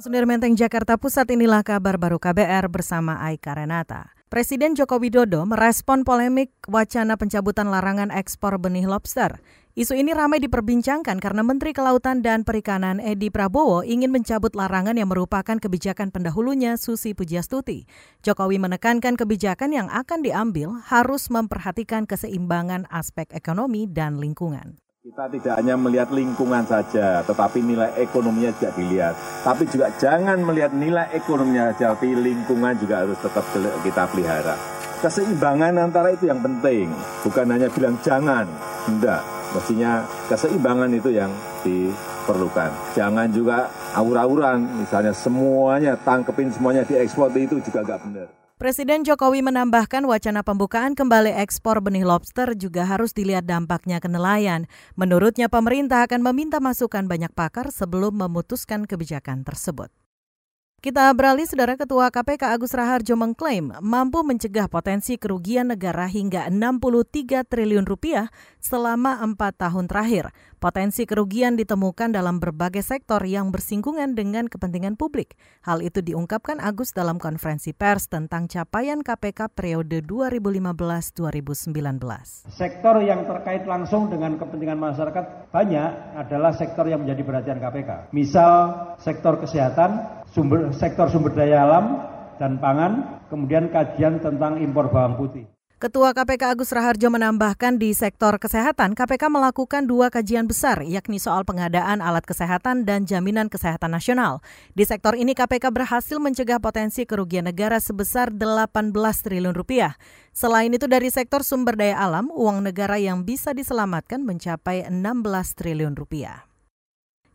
Sundar Menteng Jakarta Pusat inilah kabar baru KBR bersama Aika Renata. Presiden Joko Widodo merespon polemik wacana pencabutan larangan ekspor benih lobster. Isu ini ramai diperbincangkan karena Menteri Kelautan dan Perikanan Edi Prabowo ingin mencabut larangan yang merupakan kebijakan pendahulunya Susi Pujiastuti. Jokowi menekankan kebijakan yang akan diambil harus memperhatikan keseimbangan aspek ekonomi dan lingkungan. Kita tidak hanya melihat lingkungan saja, tetapi nilai ekonominya juga dilihat. Tapi juga jangan melihat nilai ekonominya saja, tapi lingkungan juga harus tetap kita pelihara. Keseimbangan antara itu yang penting, bukan hanya bilang jangan, enggak. Mestinya keseimbangan itu yang diperlukan. Jangan juga awur-awuran, misalnya semuanya tangkepin semuanya diekspor itu juga enggak benar. Presiden Jokowi menambahkan wacana pembukaan kembali ekspor benih lobster juga harus dilihat dampaknya ke nelayan. Menurutnya pemerintah akan meminta masukan banyak pakar sebelum memutuskan kebijakan tersebut. Kita beralih, Saudara Ketua KPK Agus Raharjo mengklaim mampu mencegah potensi kerugian negara hingga 63 triliun rupiah selama empat tahun terakhir. Potensi kerugian ditemukan dalam berbagai sektor yang bersinggungan dengan kepentingan publik. Hal itu diungkapkan Agus dalam konferensi pers tentang capaian KPK periode 2015-2019. Sektor yang terkait langsung dengan kepentingan masyarakat banyak adalah sektor yang menjadi perhatian KPK. Misal sektor kesehatan, sumber, sektor sumber daya alam dan pangan, kemudian kajian tentang impor bawang putih. Ketua KPK Agus Raharjo menambahkan di sektor kesehatan, KPK melakukan dua kajian besar, yakni soal pengadaan alat kesehatan dan jaminan kesehatan nasional. Di sektor ini KPK berhasil mencegah potensi kerugian negara sebesar 18 triliun rupiah. Selain itu dari sektor sumber daya alam, uang negara yang bisa diselamatkan mencapai 16 triliun rupiah.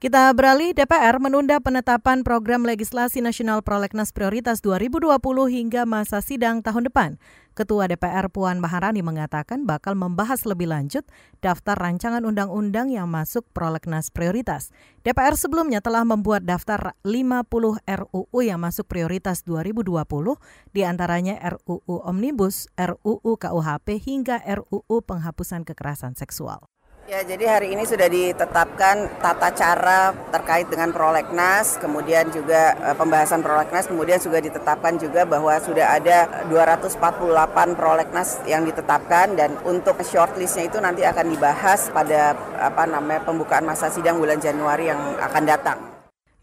Kita beralih, DPR menunda penetapan program legislasi nasional prolegnas prioritas 2020 hingga masa sidang tahun depan. Ketua DPR Puan Maharani mengatakan bakal membahas lebih lanjut daftar rancangan undang-undang yang masuk prolegnas prioritas. DPR sebelumnya telah membuat daftar 50 RUU yang masuk prioritas 2020, di antaranya RUU Omnibus, RUU KUHP, hingga RUU Penghapusan Kekerasan Seksual. Ya, jadi hari ini sudah ditetapkan tata cara terkait dengan prolegnas, kemudian juga e, pembahasan prolegnas, kemudian juga ditetapkan juga bahwa sudah ada 248 prolegnas yang ditetapkan dan untuk shortlistnya itu nanti akan dibahas pada apa namanya pembukaan masa sidang bulan Januari yang akan datang.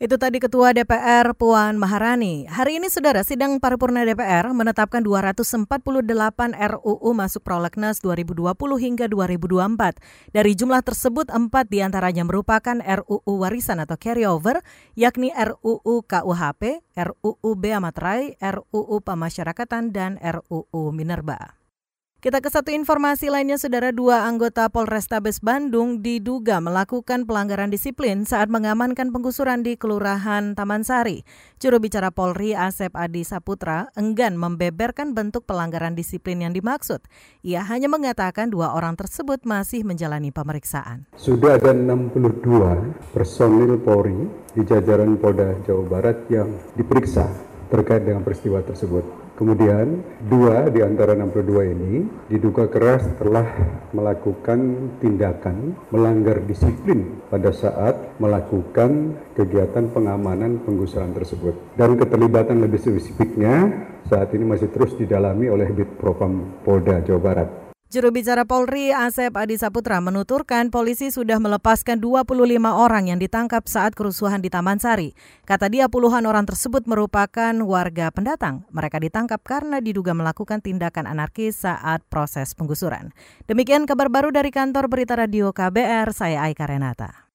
Itu tadi Ketua DPR Puan Maharani. Hari ini Saudara sidang paripurna DPR menetapkan 248 RUU masuk prolegnas 2020 hingga 2024. Dari jumlah tersebut, empat di antaranya merupakan RUU warisan atau carryover, yakni RUU KUHP, RUU Bea Materai, RUU Pemasyarakatan, dan RUU Minerba. Kita ke satu informasi lainnya, saudara dua anggota Polrestabes Bandung diduga melakukan pelanggaran disiplin saat mengamankan penggusuran di Kelurahan Taman Sari. Juru bicara Polri Asep Adi Saputra enggan membeberkan bentuk pelanggaran disiplin yang dimaksud. Ia hanya mengatakan dua orang tersebut masih menjalani pemeriksaan. Sudah ada 62 personil Polri di jajaran Polda Jawa Barat yang diperiksa terkait dengan peristiwa tersebut. Kemudian dua di antara 62 ini diduga keras telah melakukan tindakan melanggar disiplin pada saat melakukan kegiatan pengamanan penggusuran tersebut. Dan keterlibatan lebih spesifiknya saat ini masih terus didalami oleh Bid Propam Polda Jawa Barat. Juru bicara Polri Asep Adi Saputra menuturkan polisi sudah melepaskan 25 orang yang ditangkap saat kerusuhan di Taman Sari. Kata dia puluhan orang tersebut merupakan warga pendatang. Mereka ditangkap karena diduga melakukan tindakan anarkis saat proses penggusuran. Demikian kabar baru dari kantor Berita Radio KBR, saya Aika Renata.